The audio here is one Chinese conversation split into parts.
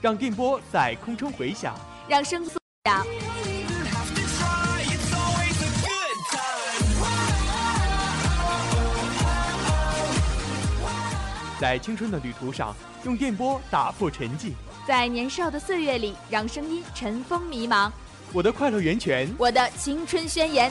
让电波在空中回响，让声速响。在青春的旅途上，用电波打破沉寂。在年少的岁月里，让声音尘封迷茫。我的快乐源泉，我的青春宣言。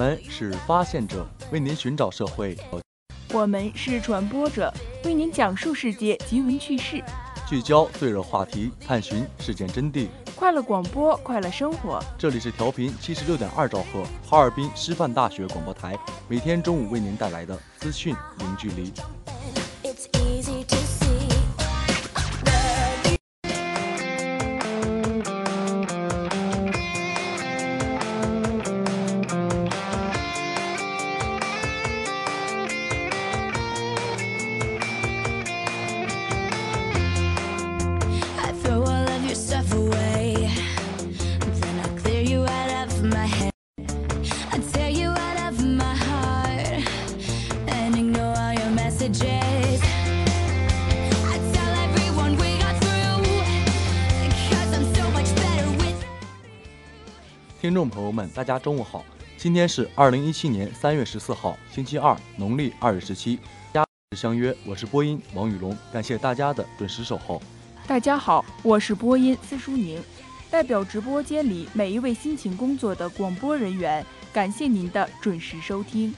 们是发现者，为您寻找社会；我们是传播者，为您讲述世界奇闻趣事，聚焦最热话题，探寻事件真谛。快乐广播，快乐生活。这里是调频七十六点二兆赫，哈尔滨师范大学广播台，每天中午为您带来的资讯零距离。听众朋友们，大家中午好，今天是二零一七年三月十四号，星期二，农历二月十七。家相约，我是播音王雨龙，感谢大家的准时守候。大家好，我是播音司淑宁，代表直播间里每一位辛勤工作的广播人员，感谢您的准时收听。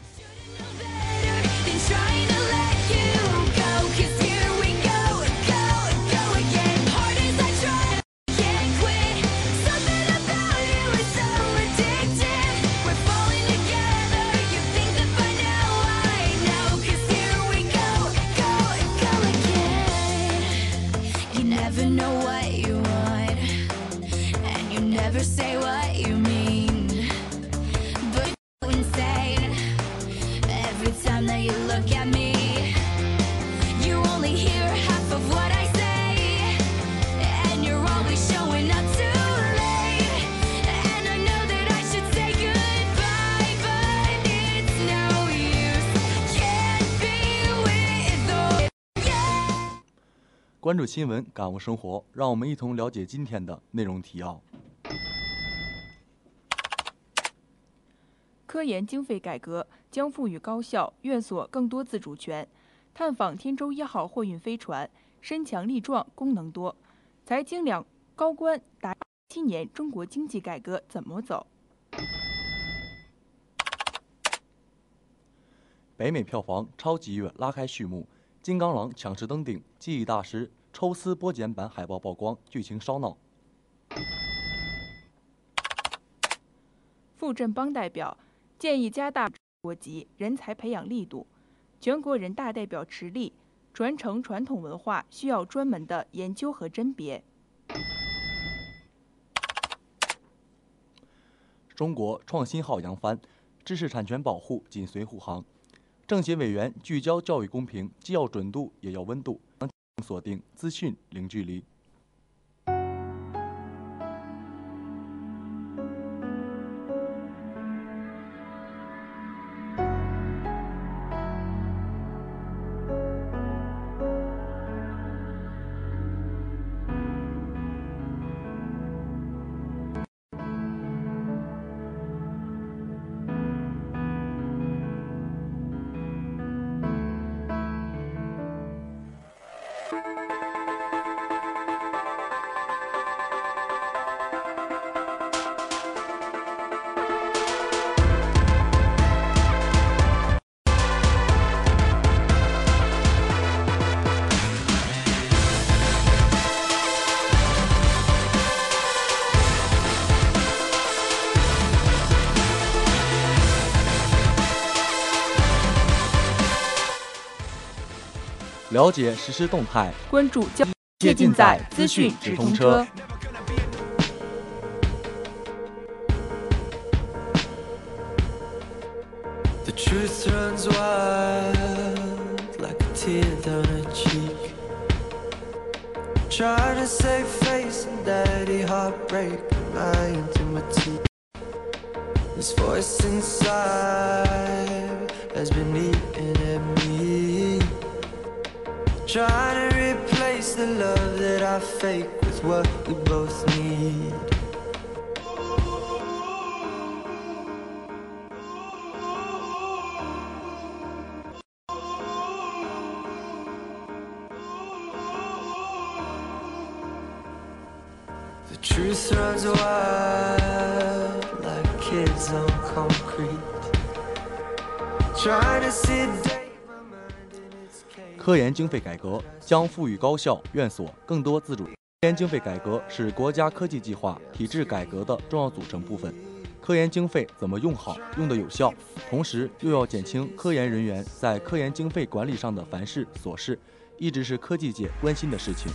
关注新闻，感悟生活，让我们一同了解今天的内容提要。科研经费改革将赋予高校、院所更多自主权。探访天舟一号货运飞船，身强力壮，功能多。财经两高官答七年中国经济改革怎么走？北美票房超级月拉开序幕，《金刚狼》强势登顶，记忆大师抽丝剥茧版海报曝光，剧情烧脑。傅振邦代表建议加大国籍人才培养力度。全国人大代表池力传承传统文化需要专门的研究和甄别。中国创新号扬帆，知识产权保护紧随护航。政协委员聚焦教育公平，既要准度也要温度。锁定资讯零距离。了解实时动态，关注教切切尽尽在在资资讯讯直直通车。The truth runs wild like a tear down her cheek. Trying to save face and daddy heartbreak, lying to my teeth. This voice inside has been eating at me. Trying to replace the love that I fake with what we both need. The truth runs wild like kids on concrete. Trying to see 科研经费改革将赋予高校、院所更多自主。科研经费改革是国家科技计划体制改革的重要组成部分。科研经费怎么用好、用得有效，同时又要减轻科研人员在科研经费管理上的繁事琐事，一直是科技界关心的事情。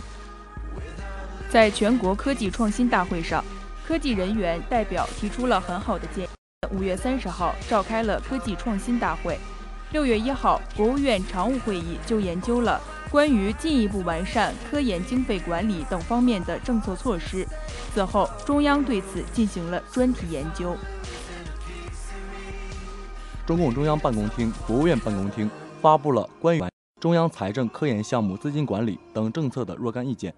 在全国科技创新大会上，科技人员代表提出了很好的建议。五月三十号召开了科技创新大会，六月一号国务院常务会议就研究了关于进一步完善科研经费管理等方面的政策措施。此后，中央对此进行了专题研究。中共中央办公厅、国务院办公厅发布了关于中央财政科研项目资金管理等政策的若干意见。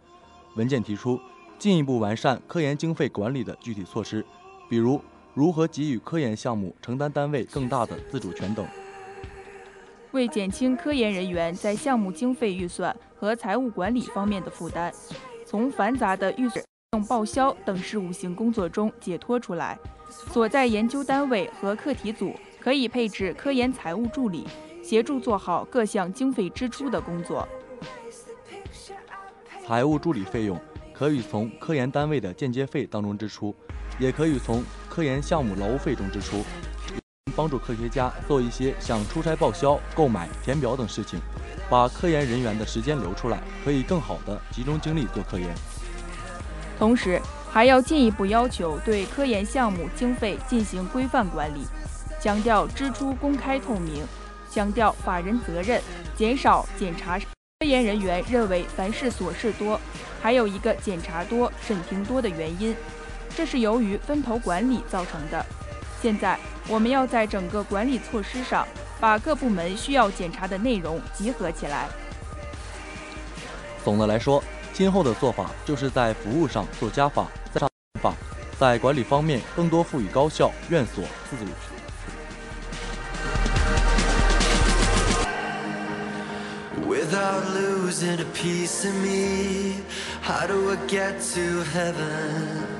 文件提出，进一步完善科研经费管理的具体措施，比如如何给予科研项目承担单位更大的自主权等。为减轻科研人员在项目经费预算和财务管理方面的负担，从繁杂的预算报销等事务性工作中解脱出来，所在研究单位和课题组可以配置科研财务助理，协助做好各项经费支出的工作。财务助理费用可以从科研单位的间接费当中支出，也可以从科研项目劳务费中支出，帮助科学家做一些像出差报销、购买、填表等事情，把科研人员的时间留出来，可以更好的集中精力做科研。同时，还要进一步要求对科研项目经费进行规范管理，强调支出公开透明，强调法人责任，减少检查。科研人员认为凡事琐事多，还有一个检查多、审评多的原因，这是由于分头管理造成的。现在我们要在整个管理措施上，把各部门需要检查的内容集合起来。总的来说，今后的做法就是在服务上做加法，在上法，在管理方面更多赋予高校、院所自主权。Without losing a piece of me, how do I get to heaven?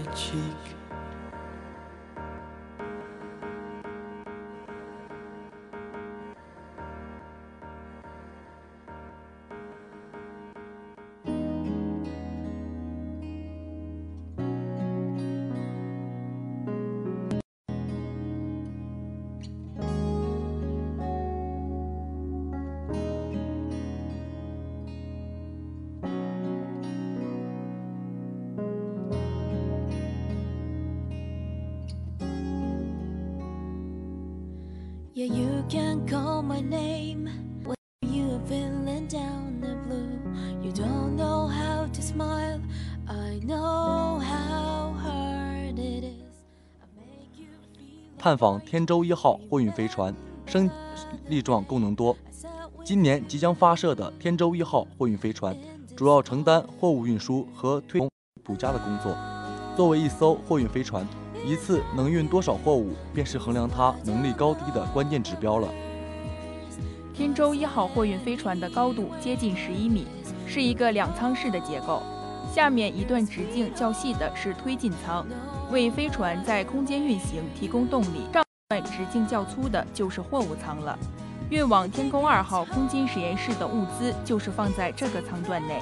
Yeah, you can call my name when you are feeling down the blue. You don't know how to smile. I know how hard it is. I make you feel 探访天舟一号货运飞船，升力壮功能多。今年即将发射的天舟一号货运飞船，主要承担货物运输和推补加的工作。作为一艘货运飞船，一次能运多少货物，便是衡量它能力高低的关键指标了。天舟一号货运飞船的高度接近十一米，是一个两舱式的结构。下面一段直径较细的是推进舱，为飞船在空间运行提供动力；上段直径较粗的就是货物舱了。运往天宫二号空间实验室的物资就是放在这个舱段内。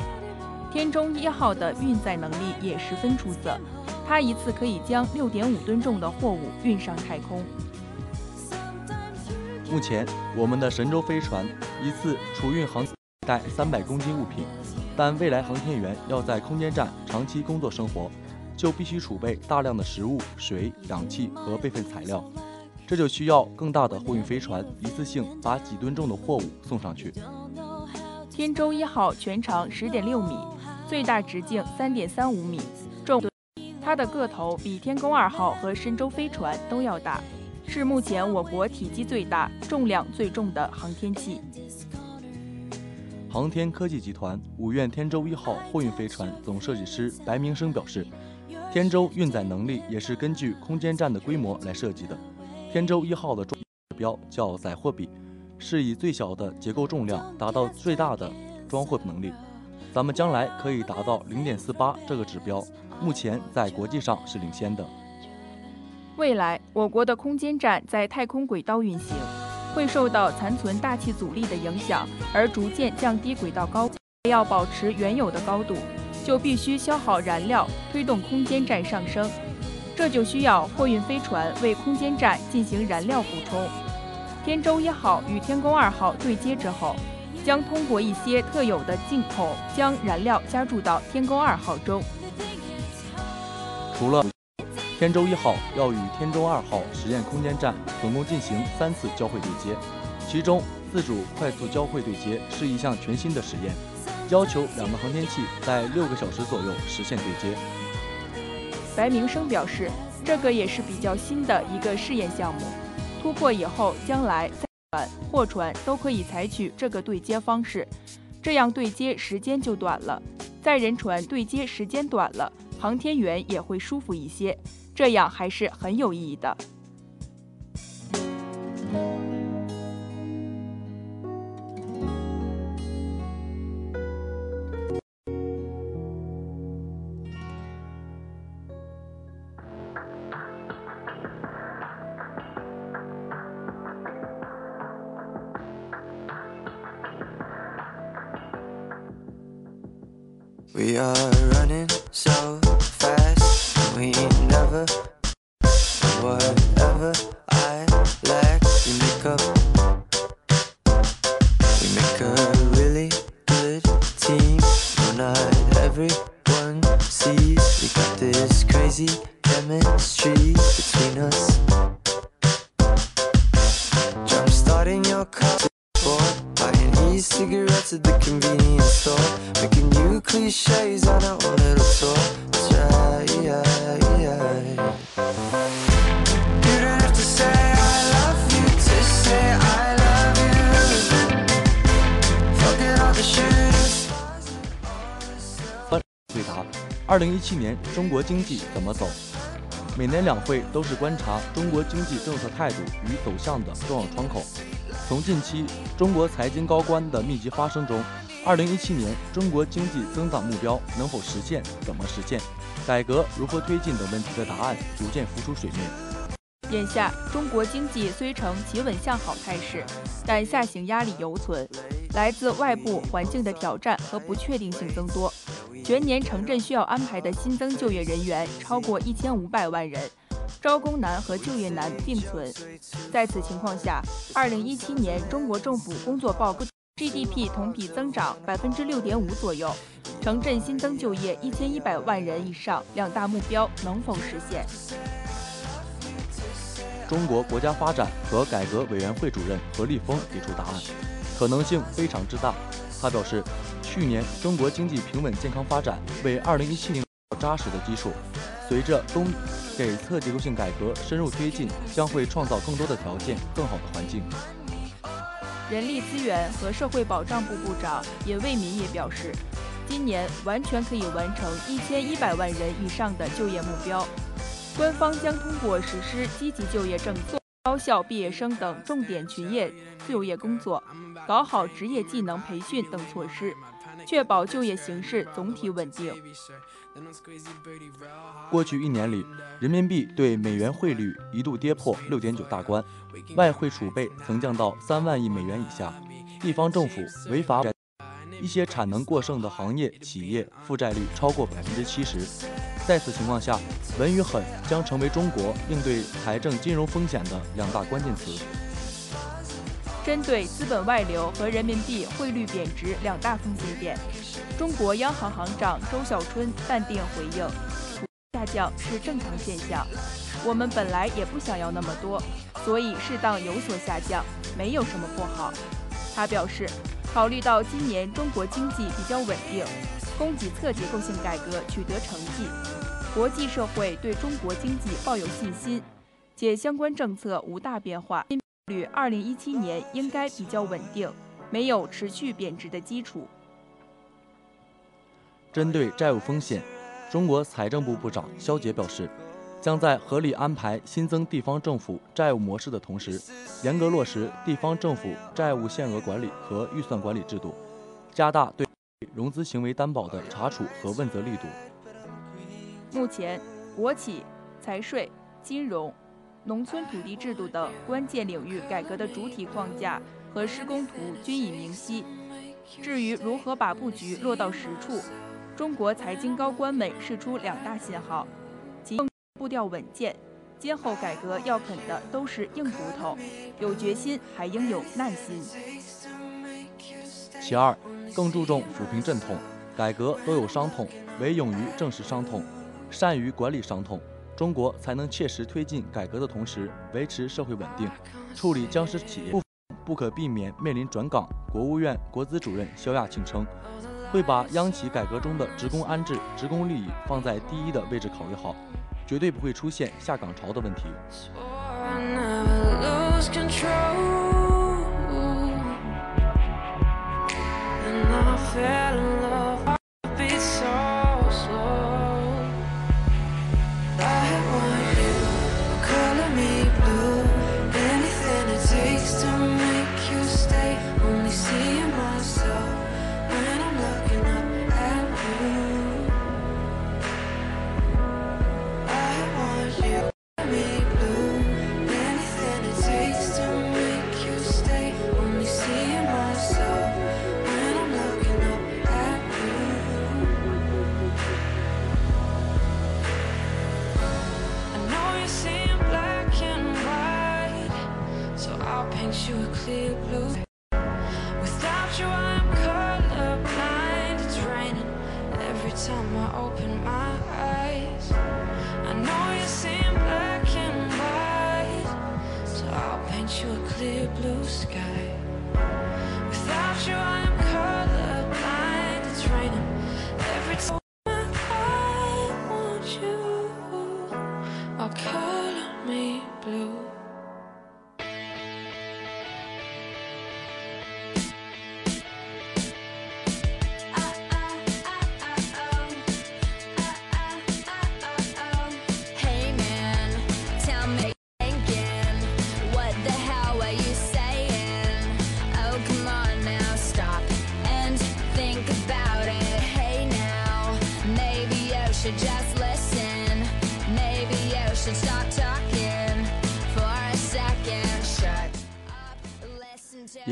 天舟一号的运载能力也十分出色，它一次可以将六点五吨重的货物运上太空。目前，我们的神舟飞船一次储运航带三百公斤物品，但未来航天员要在空间站长期工作生活，就必须储备大量的食物、水、氧气和备份材料，这就需要更大的货运飞船，一次性把几吨重的货物送上去。天舟一号全长十点六米，最大直径三点三五米，重它的个头比天宫二号和神舟飞船都要大，是目前我国体积最大、重量最重的航天器。航天科技集团五院天舟一号货运飞船总设计师白明生表示，天舟运载能力也是根据空间站的规模来设计的。天舟一号的重指标叫载货比，是以最小的结构重量达到最大的装货能力。咱们将来可以达到零点四八这个指标，目前在国际上是领先的。未来，我国的空间站在太空轨道运行，会受到残存大气阻力的影响，而逐渐降低轨道高度。要保持原有的高度，就必须消耗燃料，推动空间站上升。这就需要货运飞船为空间站进行燃料补充。天舟一号与天宫二号对接之后，将通过一些特有的进口将燃料加注到天宫二号中。除了天舟一号要与天舟二号实验空间站总共进行三次交会对接，其中自主快速交会对接是一项全新的实验，要求两个航天器在六个小时左右实现对接。白明生表示，这个也是比较新的一个试验项目，突破以后，将来载船、货船都可以采取这个对接方式，这样对接时间就短了，载人船对接时间短了，航天员也会舒服一些，这样还是很有意义的。Starting your car. Buying e-cigarettes at the convenience store Making new cliches on our own little tour That's right, yeah, yeah. You don't have to say I love you to say I love you Forget all the shooting stars and all the 回答：二零一七年中国经济怎么走？每年两会都是观察中国经济政策态度与走向的重要窗口。从近期中国财经高官的密集发声中，二零一七年中国经济增长目标能否实现、怎么实现、改革如何推进等问题的答案逐渐浮出水面。眼下，中国经济虽呈企稳向好态势，但下行压力犹存，来自外部环境的挑战和不确定性增多。全年城镇需要安排的新增就业人员超过一千五百万人，招工难和就业难并存。在此情况下，二零一七年中国政府工作报告 GDP 同比增长百分之六点五左右，城镇新增就业一千一百万人以上两大目标能否实现？中国国家发展和改革委员会主任何立峰给出答案，可能性非常之大。他表示，去年中国经济平稳健康发展，为2017年扎实的基础。随着东给侧结构性改革深入推进，将会创造更多的条件，更好的环境。人力资源和社会保障部部长尹卫民也表示，今年完全可以完成一千一百万人以上的就业目标。官方将通过实施积极就业政策、高校毕业生等重点群业就业工作，搞好职业技能培训等措施，确保就业形势总体稳定。过去一年里，人民币对美元汇率一度跌破六点九大关，外汇储备曾降到三万亿美元以下，地方政府违法，一些产能过剩的行业企业负债率超过百分之七十。在此情况下，稳与狠将成为中国应对财政金融风险的两大关键词。针对资本外流和人民币汇率贬值两大风险点，中国央行行长周小春淡定回应：“下降是正常现象，我们本来也不想要那么多，所以适当有所下降，没有什么不好。”他表示，考虑到今年中国经济比较稳定，供给侧结构性改革取得成绩，国际社会对中国经济抱有信心，且相关政策无大变化。率二零一七年应该比较稳定，没有持续贬值的基础。针对债务风险，中国财政部部长肖捷表示，将在合理安排新增地方政府债务模式的同时，严格落实地方政府债务限额管理和预算管理制度，加大对融资行为担保的查处和问责力度。目前，国企、财税、金融。农村土地制度等关键领域改革的主体框架和施工图均已明晰。至于如何把布局落到实处，中国财经高官们释出两大信号：即步调稳健，今后改革要啃的都是硬骨头，有决心还应有耐心。其二，更注重抚平阵痛，改革都有伤痛，唯勇于正视伤痛，善于管理伤痛。中国才能切实推进改革的同时，维持社会稳定，处理僵尸企业，不不可避免面临转岗。国务院国资主任肖亚庆称，会把央企改革中的职工安置、职工利益放在第一的位置考虑好，绝对不会出现下岗潮的问题。In.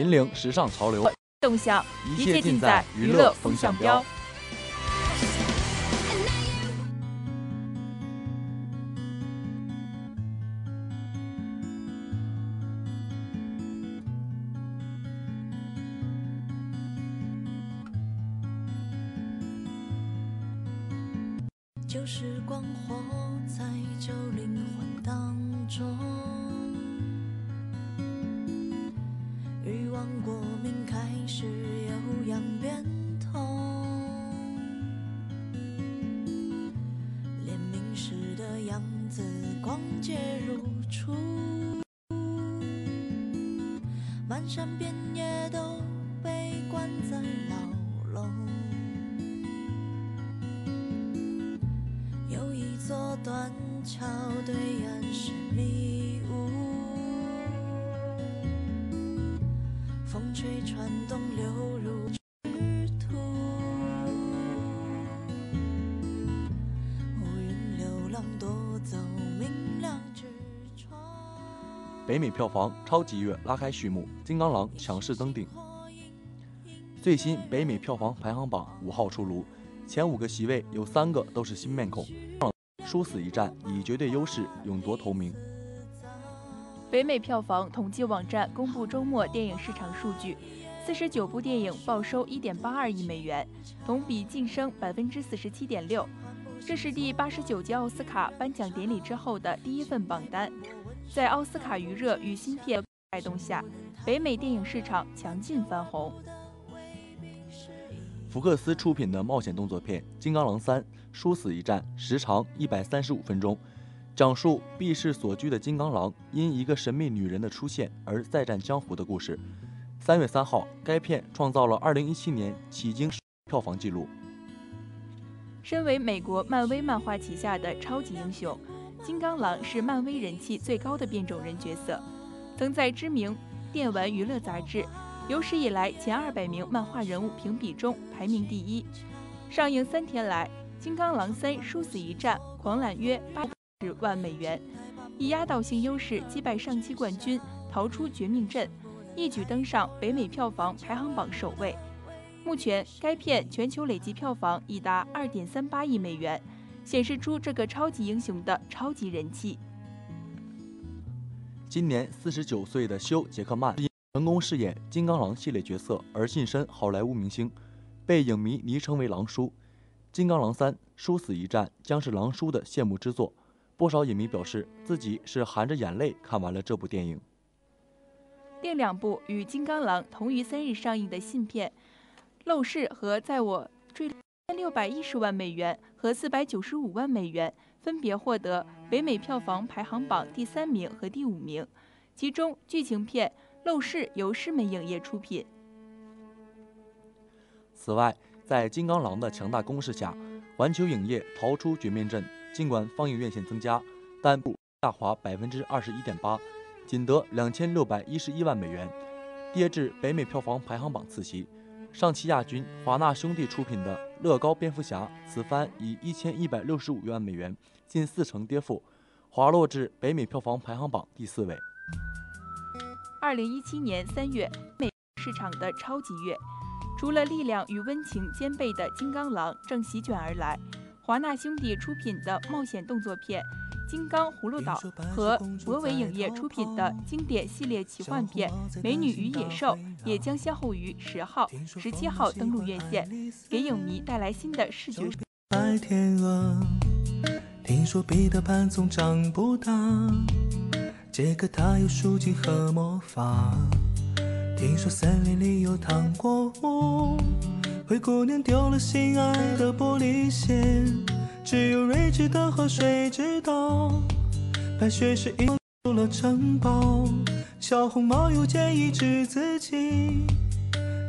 引领时尚潮流，动向，一一切切尽在娱娱乐风向标山遍野都被关在牢笼。有一座断桥，对岸是迷雾，风吹船东流入北美票房超级月拉开序幕，《金刚狼》强势登顶。最新北美票房排行榜五号出炉，前五个席位有三个都是新面孔，殊死一战，以绝对优势勇夺头名。北美票房统计网站公布周末电影市场数据，四十九部电影报收一点八二亿美元，同比晋升百分之四十七点六。这是第八十九届奥斯卡颁奖典礼之后的第一份榜单。在奥斯卡余热与新片带动下，北美电影市场强劲翻红。福克斯出品的冒险动作片《金刚狼三：殊死一战》时长一百三十五分钟，讲述避世所居的金刚狼因一个神秘女人的出现而再战江湖的故事。三月三号，该片创造了二零一七年迄今票房纪录。身为美国漫威漫画旗下的超级英雄，金刚狼是漫威人气最高的变种人角色，曾在知名电玩娱乐杂志有史以来前二百名漫画人物评比中排名第一。上映三天来，《金刚狼三：殊死一战》狂揽约八十万美元，以压倒性优势击败上期冠军，逃出绝命镇，一举登上北美票房排行榜首位。目前，该片全球累计票房已达二点三八亿美元，显示出这个超级英雄的超级人气。今年四十九岁的休·杰克曼因成功饰演金刚狼系列角色而晋升好莱坞明星，被影迷昵称为“狼叔”。《金刚狼三：殊死一战》将是狼叔的谢幕之作，不少影迷表示自己是含着眼泪看完了这部电影。另两部与《金刚狼》同于三日上映的新片《陋室》和《在我追》，六百一十万美元和四百九十五万美元，分别获得北美票房排行榜第三名和第五名。其中，剧情片《陋室》由狮门影业出品。此外，在金刚狼的强大攻势下，环球影业逃出绝命镇。尽管放映院线增加，但不下滑百分之二十一点八，仅得两千六百一十一万美元，跌至北美票房排行榜次席。上期亚军华纳兄弟出品的《乐高蝙蝠侠》，此番以一千一百六十五万美元，近四成跌幅，滑落至北美票房排行榜第四位。二零一七年三月，美市场的超级月，除了力量与温情兼备的《金刚狼》正席卷而来，华纳兄弟出品的冒险动作片《金刚葫芦岛》和博伟影业出品的经典系列奇幻片《美女与野兽》也将先后于十号、十七号登陆院线，给影迷带来新的视觉。白天鹅，听说彼得潘总长不大，杰克他有书籍和魔法。听说森林里有糖果屋，灰姑娘丢了心爱的玻璃鞋，只有睿智的河水知道，白雪是一入了城堡，小红帽又建议治自己，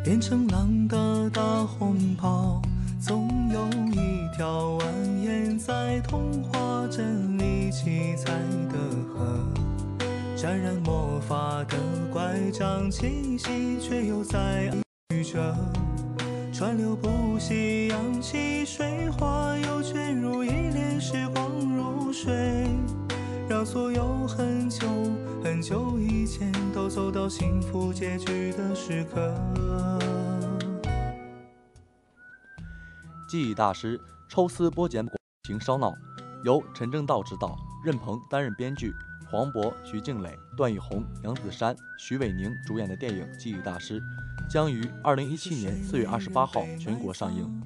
变成狼的大红袍。总有一条蜿蜒在童话镇里七彩的河，沾染魔法的乖张气息，却又在雨着，川流不息，扬起水花，又让所有很久很久以前都走到幸福结局的时刻。记忆大师抽丝剥茧，情烧脑，由陈正道执导，任鹏担任编剧，黄渤、徐静蕾、段奕宏、杨子姗、徐伟宁主演的电影《记忆大师》将于二零一七年四月二十八号全国上映。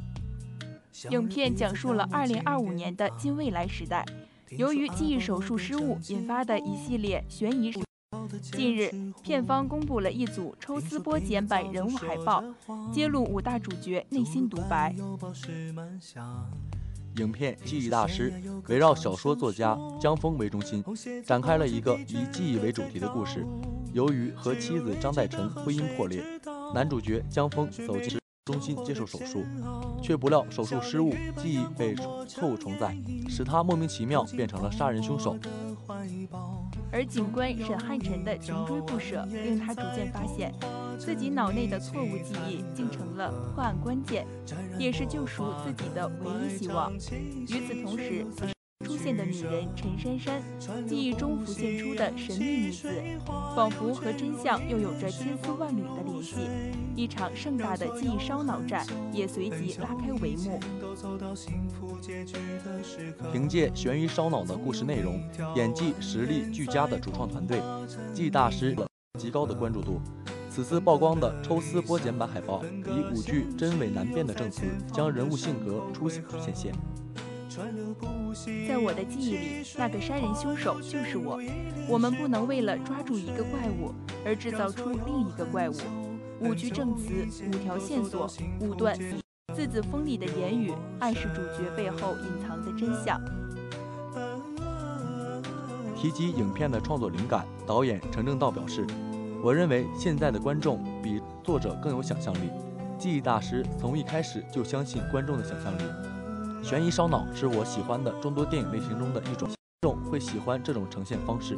影片讲述了2025年的近未来时代，由于记忆手术失误引发的一系列悬疑。近日，片方公布了一组抽丝剥茧版人物海报，揭露五大主角内心独白。影片《记忆大师》围绕小说作家江峰为中心，展开了一个以记忆为主题的故事。由于和妻子张代晨婚姻破裂，男主角江峰走进中心接受手术，却不料手术失误，记忆被错误重载，使他莫名其妙变成了杀人凶手。而警官沈汉臣的穷追不舍，令他逐渐发现，自己脑内的错误记忆竟成了破案关键，也是救赎自己的唯一希望。与此同时，出现的女人陈珊珊，记忆中浮现出的神秘女子，仿佛和真相又有着千丝万缕的联系。一场盛大的记忆烧脑战也随即拉开帷幕。凭借悬疑烧脑的故事内容、演技实力俱佳的主创团队，记忆大师极高的关注度。此次曝光的抽丝剥茧版海报，以五句真伪难辨的证词，将人物性格出显现。在我的记忆里，那个杀人凶手就是我。我们不能为了抓住一个怪物而制造出另一个怪物。五句证词，五条线索，五段字字锋利的言语，暗示主角背后隐藏的真相。提及影片的创作灵感，导演陈正道表示：“我认为现在的观众比作者更有想象力。记忆大师从一开始就相信观众的想象力。悬疑烧脑是我喜欢的众多电影类型中的一种，观众会喜欢这种呈现方式。”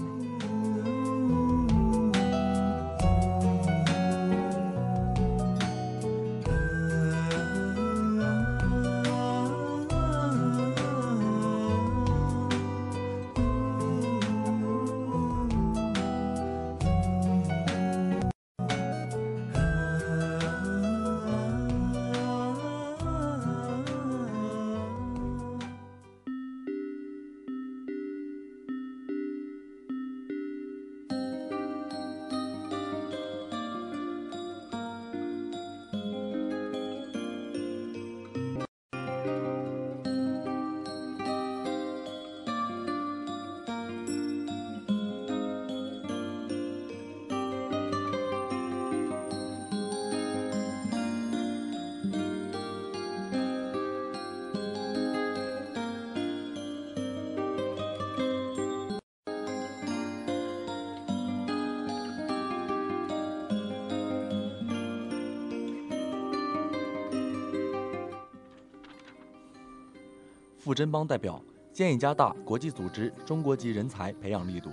傅真邦代表建议加大国际组织中国籍人才培养力度。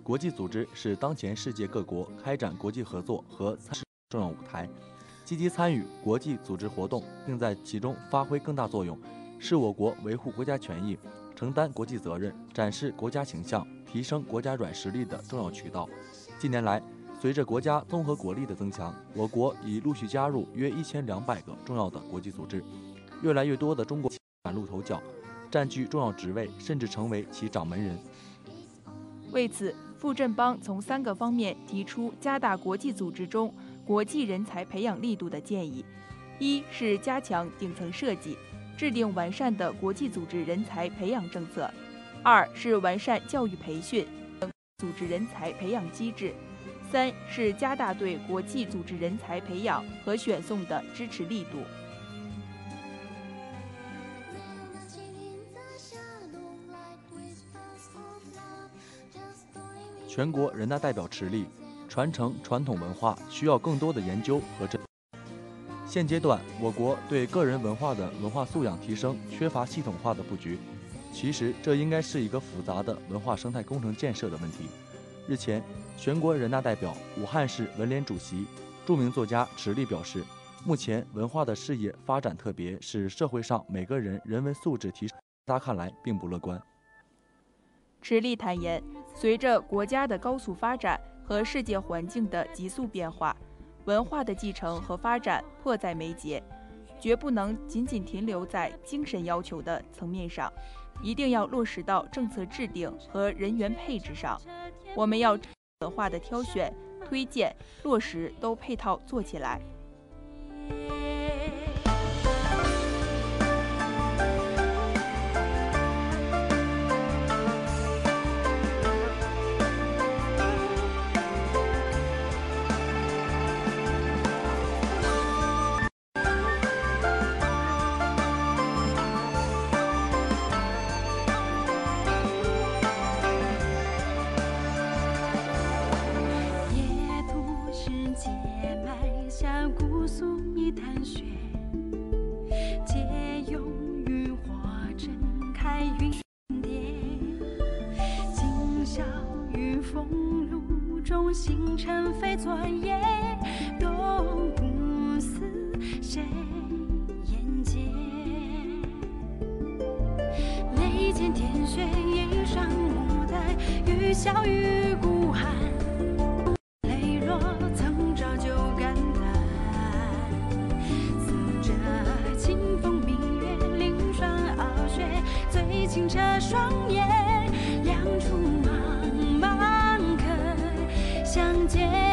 国际组织是当前世界各国开展国际合作和参重要舞台，积极参与国际组织活动，并在其中发挥更大作用，是我国维护国家权益、承担国际责任、展示国家形象、提升国家软实力的重要渠道。近年来，随着国家综合国力的增强，我国已陆续加入约一千两百个重要的国际组织，越来越多的中国崭露头角，占据重要职位，甚至成为其掌门人。为此，傅振邦从三个方面提出加大国际组织中国际人才培养力度的建议：一是加强顶层设计，制定完善的国际组织人才培养政策；二是完善教育培训等，组织人才培养机制；三是加大对国际组织人才培养和选送的支持力度。全国人大代表池力传承传统文化需要更多的研究和真。现阶段，我国对个人文化的文化素养提升缺乏系统化的布局。其实，这应该是一个复杂的文化生态工程建设的问题。日前，全国人大代表、武汉市文联主席、著名作家池力表示，目前文化的事业发展特别是社会上每个人人文素质提升，他看来并不乐观。池力坦言，随着国家的高速发展和世界环境的急速变化，文化的继承和发展迫在眉睫，绝不能仅仅停留在精神要求的层面上，一定要落实到政策制定和人员配置上。我们要文化的挑选、推荐、落实都配套做起来。笑与孤寒。泪若曾照旧肝胆，似着清风明月，凌霜傲雪，最清澈双眼，两处茫茫可相见。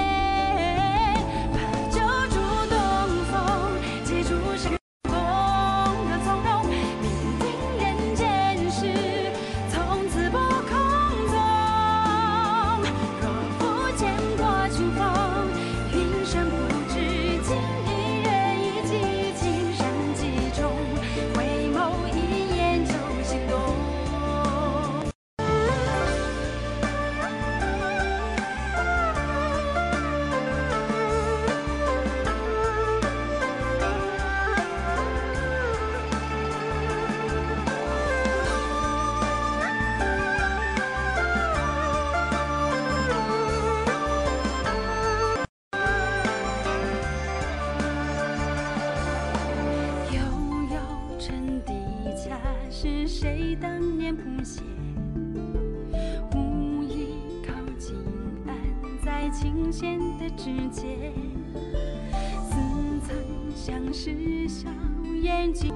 是谁当年谱写？无意靠近，安在琴弦的指尖。似曾相识，笑言几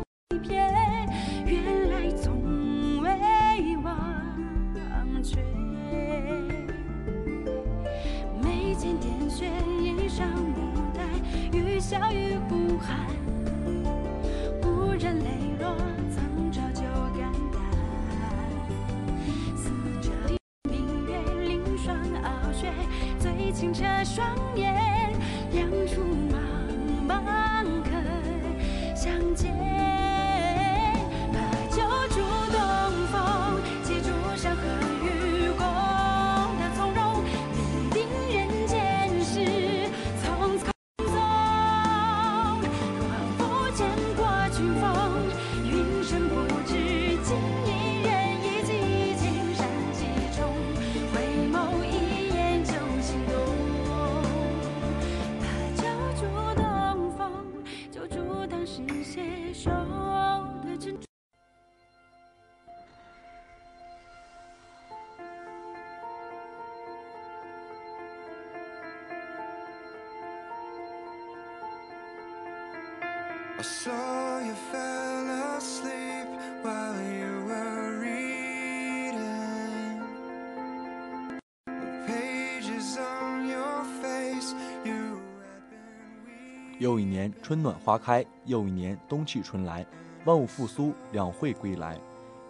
又一年春暖花开，又一年冬去春来，万物复苏，两会归来。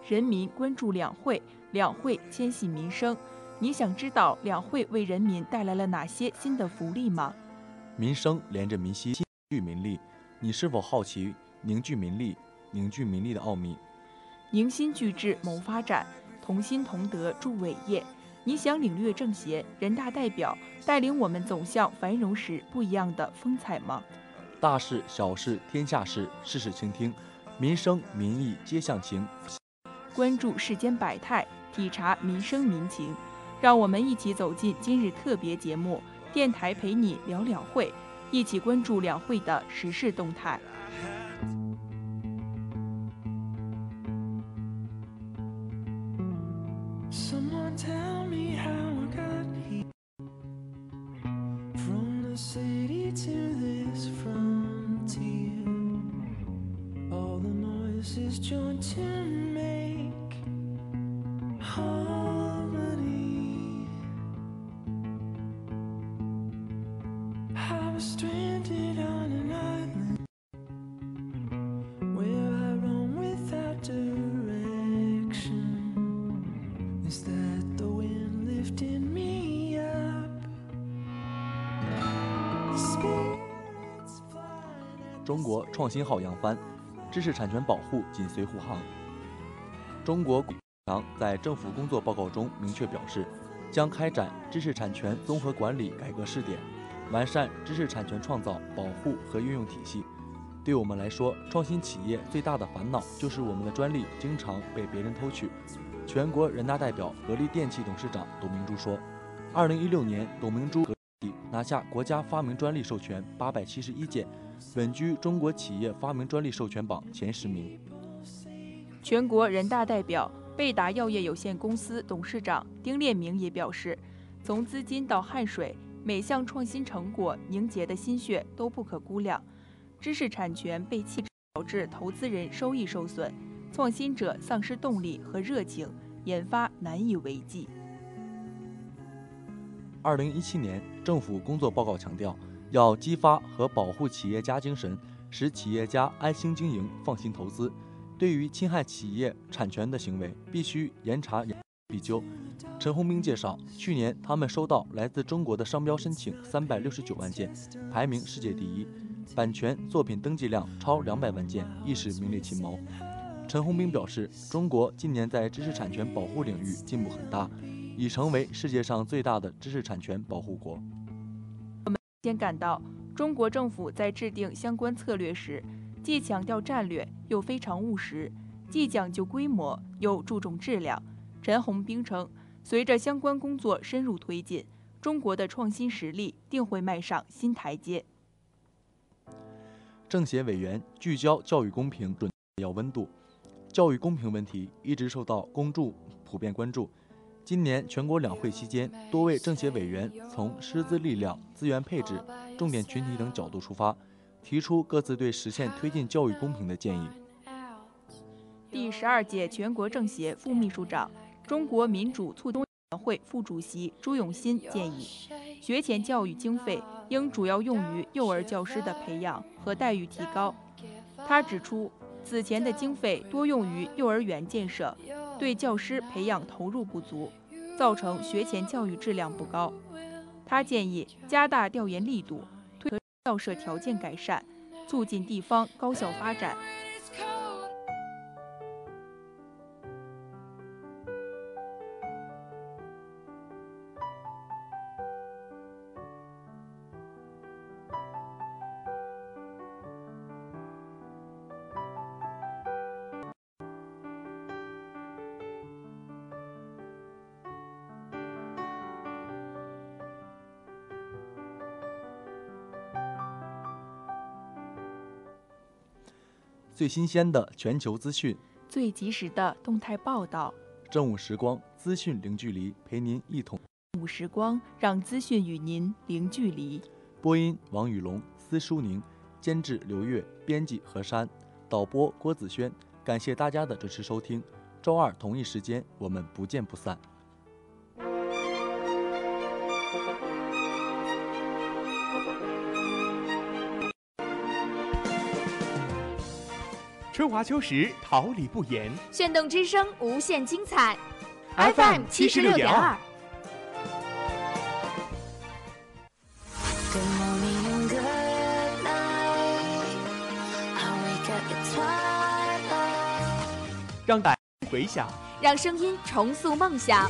人民关注两会，两会牵系民生。你想知道两会为人民带来了哪些新的福利吗？民生连着民心，凝聚民力。你是否好奇凝聚民力、凝聚民力的奥秘？凝心聚智谋发展，同心同德助伟业。你想领略政协、人大代表带领我们走向繁荣时不一样的风采吗？大事小事天下事，事事倾听，民生民意皆向情。关注世间百态，体察民生民情，让我们一起走进今日特别节目《电台陪你聊两会》，一起关注两会的时事动态。To make home 中国创新号扬帆，知识产权保护紧随护航。中国国强在政府工作报告中明确表示，将开展知识产权综合管理改革试点，完善知识产权创造、保护和运用体系。对我们来说，创新企业最大的烦恼就是我们的专利经常被别人偷取。全国人大代表、格力电器董事长董明珠说：“二零一六年，董明珠拿下国家发明专利授权八百七十一件，稳居中国企业发明专利授权榜前十名。”全国人大代表、贝达药业有限公司董事长丁烈明也表示，从资金到汗水，每项创新成果凝结的心血都不可估量。知识产权被弃之，导致投资人收益受损，创新者丧失动力和热情，研发难以为继。二零一七年政府工作报告强调，要激发和保护企业家精神，使企业家安心经营、放心投资。对于侵害企业产权的行为，必须严查严必究。陈宏斌介绍，去年他们收到来自中国的商标申请三百六十九万件，排名世界第一，版权作品登记量超两百万件，亦是名列前茅。陈宏斌表示，中国今年在知识产权保护领域进步很大，已成为世界上最大的知识产权保护国。先感到，中国政府在制定相关策略时，既强调战略，又非常务实；既讲究规模，又注重质量。陈红兵称，随着相关工作深入推进，中国的创新实力定会迈上新台阶。政协委员聚焦教育公平，准要温度。教育公平问题一直受到公众普遍关注。今年全国两会期间，多位政协委员从师资力量、资源配置、重点群体等角度出发，提出各自对实现推进教育公平的建议。第十二届全国政协副秘书长、中国民主促进委员会副主席朱永新建议，学前教育经费应主要用于幼儿教师的培养和待遇提高。他指出，此前的经费多用于幼儿园建设，对教师培养投入不足，造成学前教育质量不高。他建议加大调研力度，推校舍条件改善，促进地方高校发展。最新鲜的全球资讯，最及时的动态报道。正午时光，资讯零距离，陪您一同。午时光，让资讯与您零距离。播音：王雨龙、司淑宁，监制：刘月，编辑：何山，导播：郭子轩。感谢大家的支持收听，周二同一时间，我们不见不散。春华秋实，桃李不言。炫动之声，无限精彩。FM 七十六点二。让感回响，让声音重塑梦想。